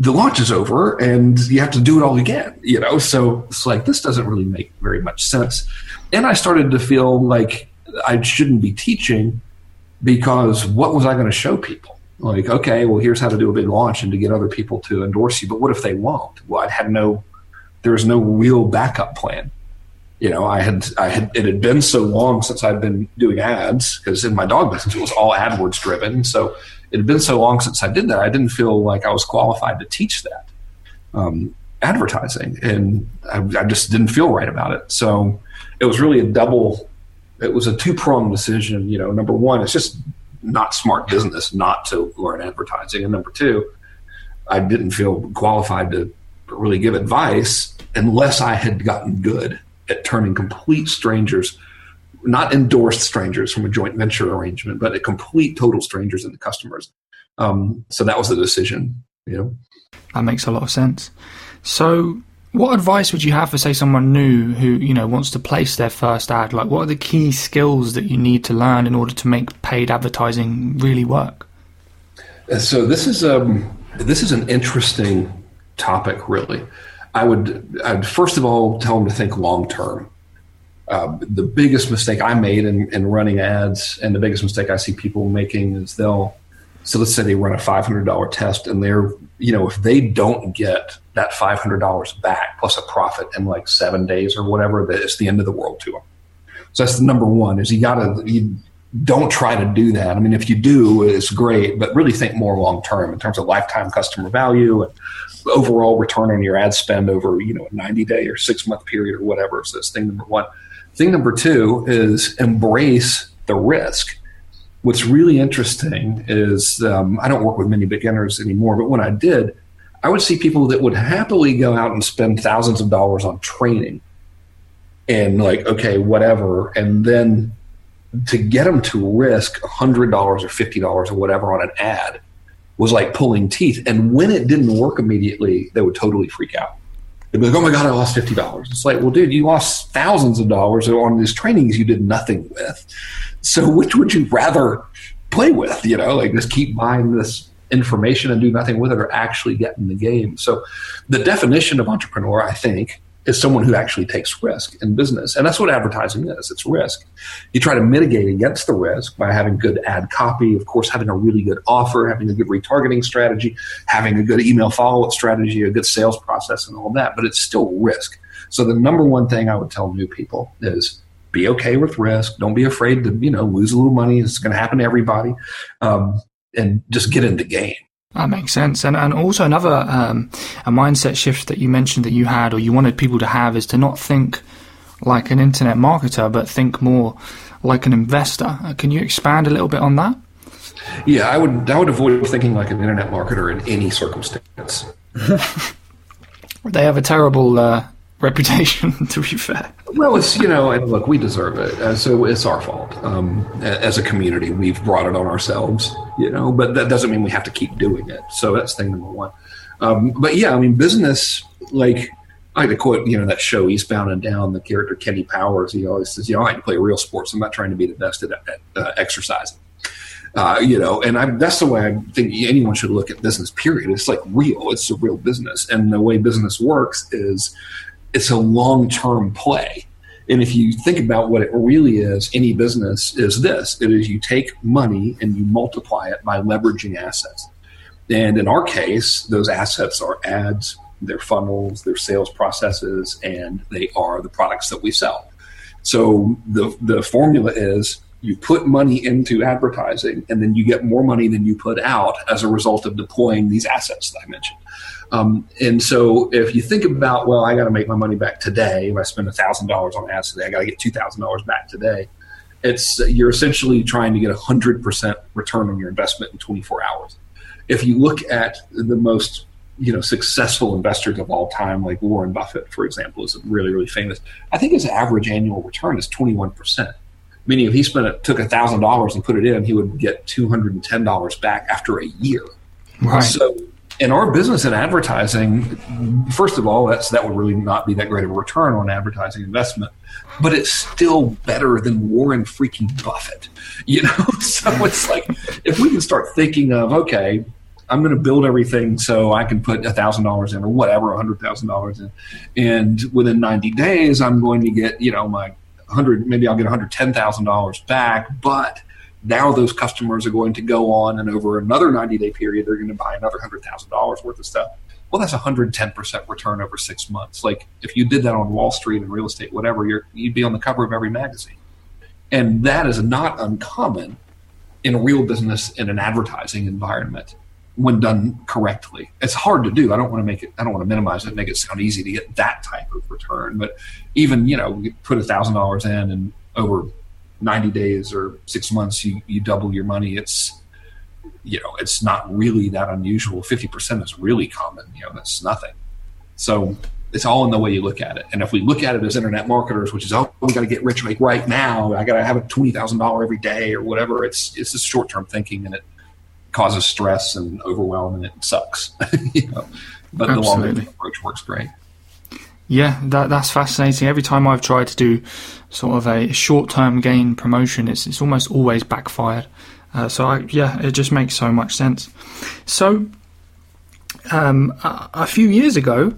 the launch is over and you have to do it all again, you know? So it's like, this doesn't really make very much sense. And I started to feel like I shouldn't be teaching because what was I going to show people? Like, okay, well, here's how to do a big launch and to get other people to endorse you. But what if they won't? Well, I had no, there was no real backup plan. You know, I had, I had, it had been so long since I'd been doing ads because in my dog business it was all AdWords driven. So it had been so long since I did that, I didn't feel like I was qualified to teach that um, advertising, and I, I just didn't feel right about it. So it was really a double it was a two pronged decision. You know, number one, it's just not smart business not to learn advertising, and number two, I didn't feel qualified to really give advice unless I had gotten good at turning complete strangers, not endorsed strangers from a joint venture arrangement, but a complete total strangers into customers. Um, so that was the decision. You know, that makes a lot of sense. So what advice would you have for, say, someone new who you know wants to place their first ad? Like, what are the key skills that you need to learn in order to make paid advertising really work? Uh, so this is um, this is an interesting topic, really. I would I'd first of all tell them to think long term. Uh, the biggest mistake I made in, in running ads, and the biggest mistake I see people making, is they'll so let's say they run a $500 test and they're, you know, if they don't get that $500 back plus a profit in like seven days or whatever, it's the end of the world to them. So that's the number one is you gotta, you don't try to do that. I mean, if you do, it's great, but really think more long term in terms of lifetime customer value and overall return on your ad spend over, you know, a 90 day or six month period or whatever. So that's thing number one. Thing number two is embrace the risk what's really interesting is um, I don't work with many beginners anymore, but when I did, I would see people that would happily go out and spend thousands of dollars on training and like, okay, whatever. And then to get them to risk $100 or $50 or whatever on an ad was like pulling teeth. And when it didn't work immediately, they would totally freak out. They'd be like, oh my God, I lost $50. It's like, well, dude, you lost thousands of dollars on these trainings you did nothing with. So which would you rather play with? You know, like just keep buying this information and do nothing with it or actually get in the game. So the definition of entrepreneur, I think, is someone who actually takes risk in business. And that's what advertising is. It's risk. You try to mitigate against the risk by having good ad copy, of course, having a really good offer, having a good retargeting strategy, having a good email follow-up strategy, a good sales process and all that, but it's still risk. So the number one thing I would tell new people is be okay with risk. Don't be afraid to, you know, lose a little money. It's going to happen to everybody. Um, and just get in the game. That makes sense. And and also another um, a mindset shift that you mentioned that you had or you wanted people to have is to not think like an internet marketer, but think more like an investor. Uh, can you expand a little bit on that? Yeah, I would I would avoid thinking like an internet marketer in any circumstance. they have a terrible uh, reputation. To be fair, well, it's you know, and look, we deserve it, uh, so it's our fault. Um, as a community, we've brought it on ourselves, you know, but that doesn't mean we have to keep doing it. So that's thing number one. Um, but yeah, I mean, business like I like to quote, you know, that show Eastbound and Down. The character Kenny Powers, he always says, "You know, I like to play real sports. I'm not trying to be the best at, at uh, exercising." Uh, you know, and I, that's the way I think anyone should look at business. Period. It's like real. It's a real business, and the way business works is it's a long term play. And if you think about what it really is, any business is this: it is you take money and you multiply it by leveraging assets. And in our case, those assets are ads, their funnels, their sales processes, and they are the products that we sell. So the the formula is you put money into advertising and then you get more money than you put out as a result of deploying these assets that I mentioned. Um, and so if you think about, well, I got to make my money back today. If I spend $1,000 on ads today, I got to get $2,000 back today. It's you're essentially trying to get a 100% return on your investment in 24 hours. If you look at the most you know successful investors of all time, like Warren Buffett, for example, is really really famous. I think his average annual return is 21 percent meaning if he spent took thousand dollars and put it in, he would get two hundred and ten dollars back after a year. Right. So in our business and advertising, first of all, that's that would really not be that great of a return on advertising investment, but it's still better than Warren freaking Buffett. You know, so it's like if we can start thinking of okay. I'm going to build everything so I can put thousand dollars in or whatever, hundred thousand dollars in, and within 90 days I'm going to get you know my hundred, maybe I'll get hundred ten thousand dollars back, but now those customers are going to go on and over another 90 day period they're going to buy another $100000 worth of stuff well that's 110% return over six months like if you did that on wall street and real estate whatever you would be on the cover of every magazine and that is not uncommon in a real business in an advertising environment when done correctly. It's hard to do. I don't want to make it. I don't want to minimize it. Make it sound easy to get that type of return. But even you know, put a thousand dollars in, and over ninety days or six months, you you double your money. It's you know, it's not really that unusual. Fifty percent is really common. You know, that's nothing. So it's all in the way you look at it. And if we look at it as internet marketers, which is oh, we got to get rich like right now. I got to have a twenty thousand dollar every day or whatever. It's it's just short term thinking, and it causes stress and overwhelm, and it sucks. you know? But Absolutely. the long term approach works great. Yeah, that, that's fascinating. Every time I've tried to do sort of a short-term gain promotion, it's it's almost always backfired. Uh, so I, yeah, it just makes so much sense. So um, a, a, few years ago,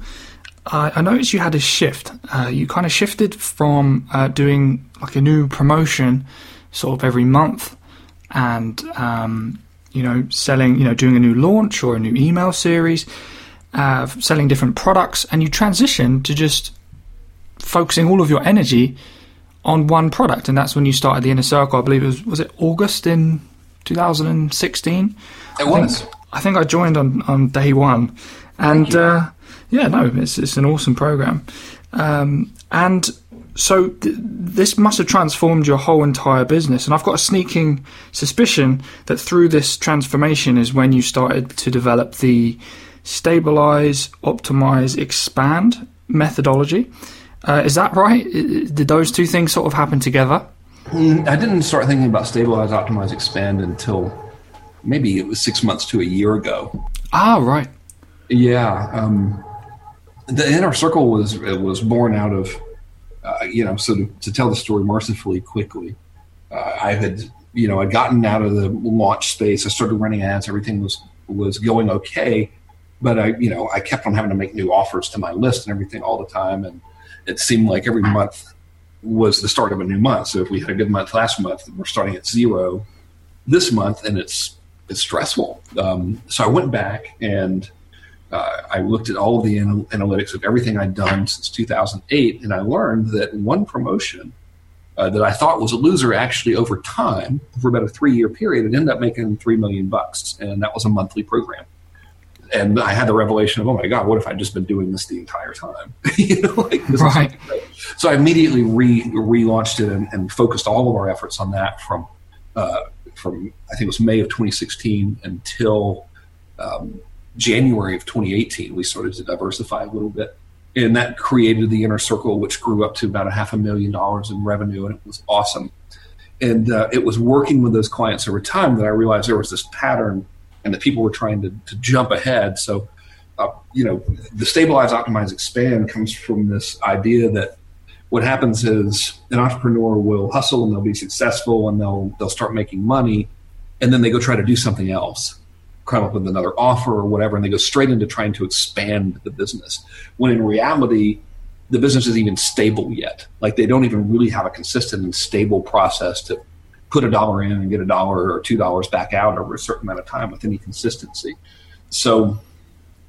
I, I, noticed you had a shift. Uh, you kind of shifted from uh, doing like a new promotion sort of every month and um, you know, selling, you know, doing a new launch or a new email series, uh, selling different products, and you transition to just focusing all of your energy on one product, and that's when you started the inner circle. I believe it was was it August in 2016. It was. I think I, think I joined on on day one, and uh, yeah, no, it's it's an awesome program, um, and so th- this must have transformed your whole entire business and i've got a sneaking suspicion that through this transformation is when you started to develop the stabilize optimize expand methodology. Uh, is that right? Did those two things sort of happen together? Mm, i didn't start thinking about stabilize optimize expand until maybe it was six months to a year ago. Ah right. Yeah um, the inner circle was was born out of uh, you know, so to, to, tell the story mercifully quickly, uh, I had, you know, I'd gotten out of the launch space. I started running ads. Everything was was going okay, but I, you know, I kept on having to make new offers to my list and everything all the time, and it seemed like every month was the start of a new month. So if we had a good month last month, we're starting at zero this month, and it's it's stressful. Um, so I went back and uh, I looked at all of the anal- analytics of everything I'd done since 2008, and I learned that one promotion uh, that I thought was a loser actually over time, for about a three-year period, it ended up making three million bucks, and that was a monthly program. And I had the revelation of, oh my god, what if I'd just been doing this the entire time? you know, like right. So I immediately re relaunched it and, and, focused all of our efforts on that from uh, from I think it was May of 2016 until um, January of 2018, we started to diversify a little bit. and that created the inner circle, which grew up to about a half a million dollars in revenue, and it was awesome. And uh, it was working with those clients over time that I realized there was this pattern, and the people were trying to, to jump ahead. So, uh, you know, the stabilize, optimize, expand comes from this idea that what happens is an entrepreneur will hustle and they'll be successful and they'll they'll start making money, and then they go try to do something else come up with another offer or whatever, and they go straight into trying to expand the business. When in reality, the business isn't even stable yet. Like they don't even really have a consistent and stable process to put a dollar in and get a dollar or two dollars back out over a certain amount of time with any consistency. So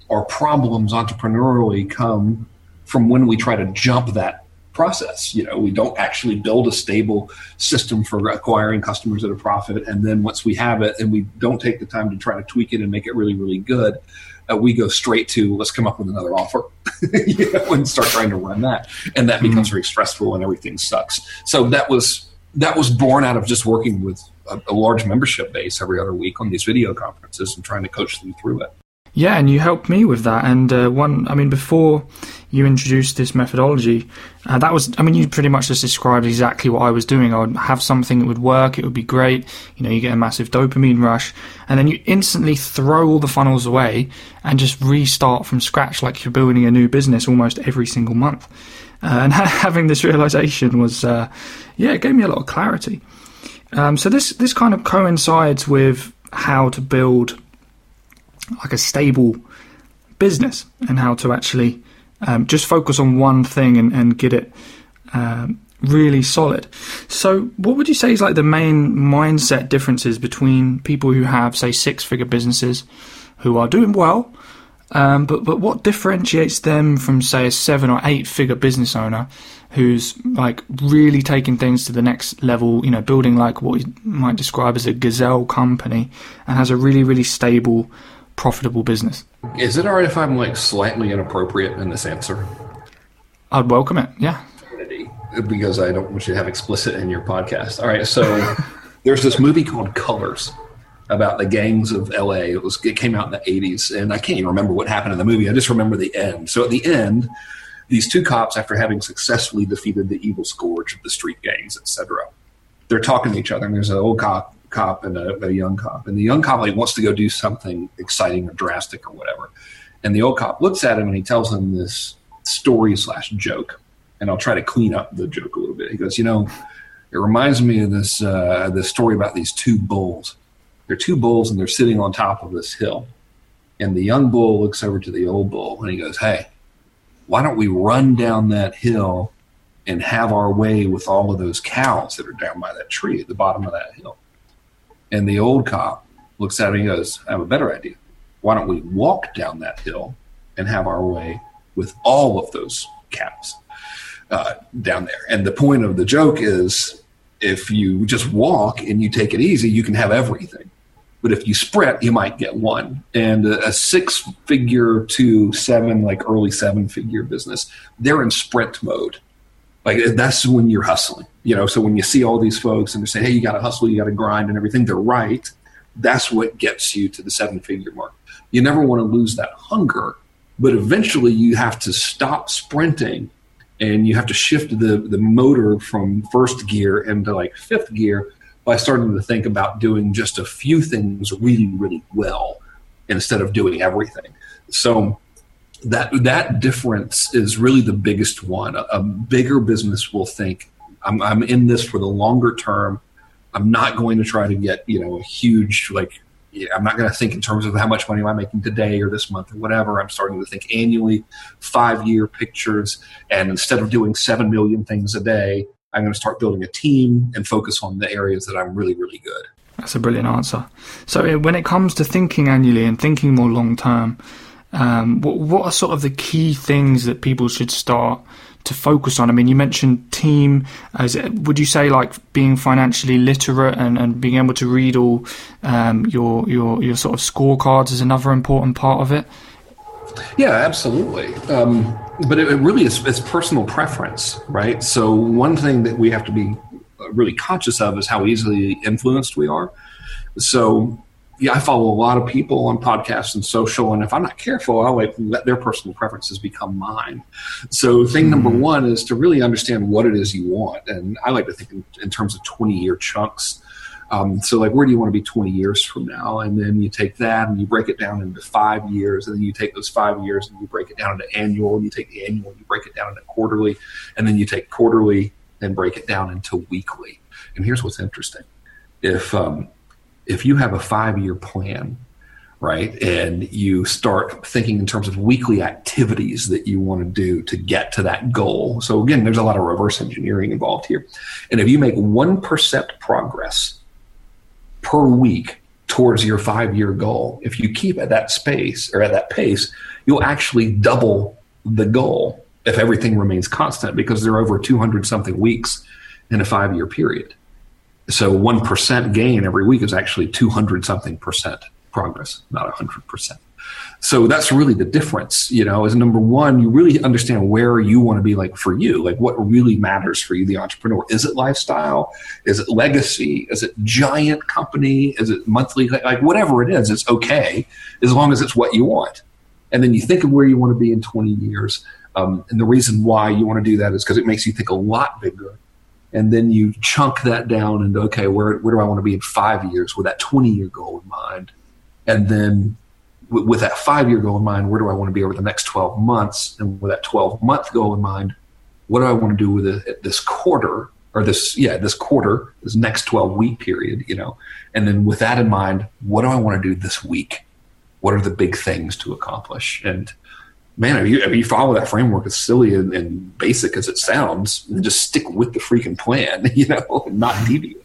our problems entrepreneurially come from when we try to jump that process. You know, we don't actually build a stable system for acquiring customers at a profit, and then once we have it, and we don't take the time to try to tweak it and make it really, really good, uh, we go straight to let's come up with another offer, you know, and start trying to run that, and that becomes mm-hmm. very stressful, and everything sucks. So that was that was born out of just working with a, a large membership base every other week on these video conferences and trying to coach them through it. Yeah, and you helped me with that. And uh, one, I mean, before you introduced this methodology, uh, that was, I mean, you pretty much just described exactly what I was doing. I would have something that would work, it would be great. You know, you get a massive dopamine rush, and then you instantly throw all the funnels away and just restart from scratch like you're building a new business almost every single month. Uh, and having this realization was, uh, yeah, it gave me a lot of clarity. Um, so this this kind of coincides with how to build like a stable business and how to actually um, just focus on one thing and, and get it um, really solid. So, what would you say is like the main mindset differences between people who have, say, six figure businesses who are doing well? Um, but but what differentiates them from say a seven or eight figure business owner who's like really taking things to the next level, you know, building like what you might describe as a gazelle company and has a really really stable profitable business. Is it alright if I'm like slightly inappropriate in this answer? I'd welcome it. Yeah. Because I don't want you to have explicit in your podcast. All right, so there's this movie called Colors about the gangs of LA. It was it came out in the 80s, and I can't even remember what happened in the movie. I just remember the end. So at the end, these two cops, after having successfully defeated the evil scourge of the street gangs, etc., they're talking to each other, and there's an old cop cop and a, a, young cop. And the young cop like wants to go do something exciting or drastic or whatever. And the old cop looks at him and he tells him this story slash joke. And I'll try to clean up the joke a little bit. He goes, you know, it reminds me of this uh, this story about these two bulls. They're two bulls and they're sitting on top of this hill. And the young bull looks over to the old bull and he goes, Hey, why don't we run down that hill and have our way with all of those cows that are down by that tree at the bottom of that hill? And the old cop looks at him and goes, I have a better idea. Why don't we walk down that hill and have our way with all of those cows uh, down there? And the point of the joke is if you just walk and you take it easy, you can have everything. But if you sprint, you might get one. And a, a six figure to seven, like early seven figure business, they're in sprint mode. Like that's when you're hustling you know, so when you see all these folks and they're saying, hey, you got to hustle, you got to grind and everything, they're right. That's what gets you to the seven figure mark. You never want to lose that hunger, but eventually you have to stop sprinting and you have to shift the, the motor from first gear into like fifth gear by starting to think about doing just a few things really, really well instead of doing everything. So that that difference is really the biggest one. A, a bigger business will think I'm, I'm in this for the longer term. I'm not going to try to get, you know, a huge, like, I'm not going to think in terms of how much money am I making today or this month or whatever. I'm starting to think annually, five year pictures. And instead of doing 7 million things a day, I'm going to start building a team and focus on the areas that I'm really, really good. That's a brilliant answer. So, when it comes to thinking annually and thinking more long term, um, what, what are sort of the key things that people should start to focus on? I mean, you mentioned team. As would you say, like being financially literate and, and being able to read all um, your your your sort of scorecards is another important part of it. Yeah, absolutely. Um, but it, it really is it's personal preference, right? So one thing that we have to be really conscious of is how easily influenced we are. So yeah, I follow a lot of people on podcasts and social, and if I'm not careful, I'll like let their personal preferences become mine. So, thing number one is to really understand what it is you want, and I like to think in, in terms of 20 year chunks. Um, so, like, where do you want to be 20 years from now? And then you take that and you break it down into five years, and then you take those five years and you break it down into annual, and you take the annual and you break it down into quarterly, and then you take quarterly and break it down into weekly. And here's what's interesting: if um, if you have a five year plan, right, and you start thinking in terms of weekly activities that you want to do to get to that goal. So again, there's a lot of reverse engineering involved here. And if you make 1% progress per week towards your five year goal, if you keep at that space or at that pace, you'll actually double the goal if everything remains constant because there are over 200 something weeks in a five year period. So 1% gain every week is actually 200 something percent progress, not 100%. So that's really the difference, you know, is number one, you really understand where you want to be like for you, like what really matters for you, the entrepreneur. Is it lifestyle? Is it legacy? Is it giant company? Is it monthly? Like whatever it is, it's okay as long as it's what you want. And then you think of where you want to be in 20 years. Um, and the reason why you want to do that is because it makes you think a lot bigger and then you chunk that down into okay, where where do I want to be in five years with that twenty year goal in mind, and then with that five year goal in mind, where do I want to be over the next twelve months, and with that twelve month goal in mind, what do I want to do with it, this quarter or this yeah this quarter this next 12 week period you know? And then with that in mind what do i want to do this week? What are the big things to accomplish? And man, if you, if you follow that framework, as silly and, and, basic as it sounds, just stick with the freaking plan, you know, not deviate.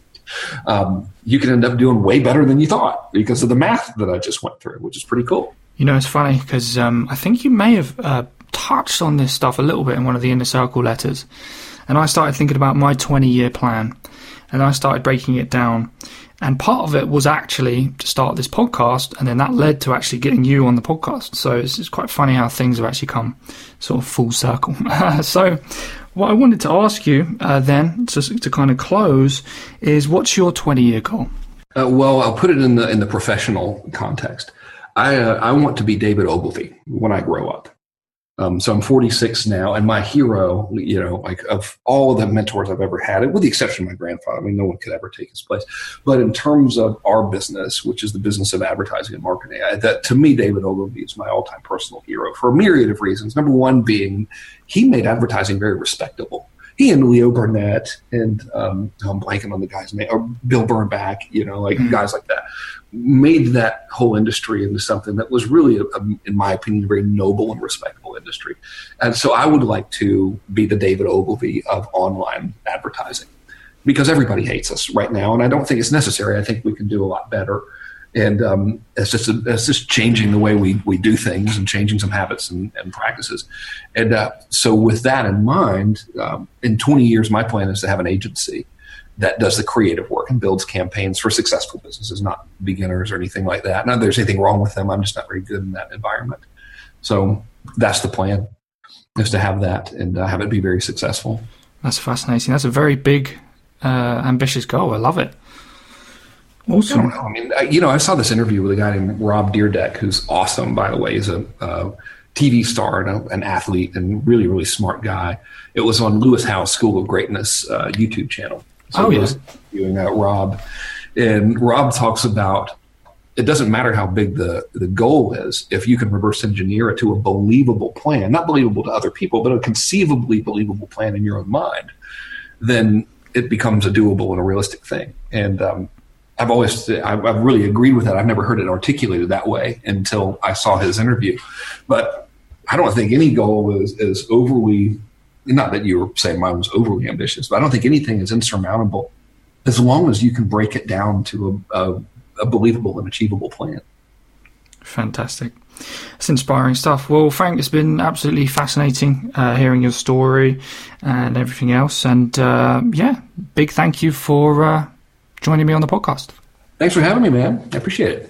Um, you can end up doing way better than you thought because of the math that I just went through, which is pretty cool. You know, it's funny because um, I think you may have uh, touched on this stuff a little bit in one of the inner circle letters. And I started thinking about my 20 year plan and I started breaking it down and part of it was actually to start this podcast, and then that led to actually getting you on the podcast. So it's, it's quite funny how things have actually come sort of full circle. so, what I wanted to ask you uh, then, to, to kind of close, is what's your 20 year goal? Uh, well, I'll put it in the in the professional context. I uh, I want to be David Ogilvy when I grow up. Um, so I'm 46 now, and my hero, you know, like of all the mentors I've ever had, with the exception of my grandfather, I mean, no one could ever take his place. But in terms of our business, which is the business of advertising and marketing, I, that to me, David Ogilvy is my all-time personal hero for a myriad of reasons. Number one being he made advertising very respectable he and Leo Burnett and um, I'm blanking on the guy's name, or Bill Bernbach, you know, like mm-hmm. guys like that, made that whole industry into something that was really, a, a, in my opinion, very noble and respectable industry. And so I would like to be the David Ogilvy of online advertising because everybody hates us right now, and I don't think it's necessary. I think we can do a lot better and um, it's just a, it's just changing the way we, we do things and changing some habits and, and practices. And uh, so, with that in mind, um, in 20 years, my plan is to have an agency that does the creative work and builds campaigns for successful businesses, not beginners or anything like that. Not that there's anything wrong with them. I'm just not very good in that environment. So that's the plan, is to have that and uh, have it be very successful. That's fascinating. That's a very big, uh, ambitious goal. I love it. Awesome. I don't know. I mean, I, you know, I saw this interview with a guy named Rob Dyrdek, who's awesome, by the way. He's a, a TV star and a, an athlete and really, really smart guy. It was on Lewis Howes School of Greatness uh, YouTube channel. So oh, yeah. Doing that, Rob. And Rob talks about it doesn't matter how big the, the goal is if you can reverse engineer it to a believable plan, not believable to other people, but a conceivably believable plan in your own mind, then it becomes a doable and a realistic thing. And um, I've always I've, really agreed with that. I've never heard it articulated that way until I saw his interview. But I don't think any goal is is overly. Not that you were saying mine was overly ambitious, but I don't think anything is insurmountable as long as you can break it down to a, a, a believable and achievable plan. Fantastic. It's inspiring stuff. Well, Frank, it's been absolutely fascinating uh, hearing your story and everything else. And uh, yeah, big thank you for uh, joining me on the podcast. Thanks for having me, man. I appreciate it.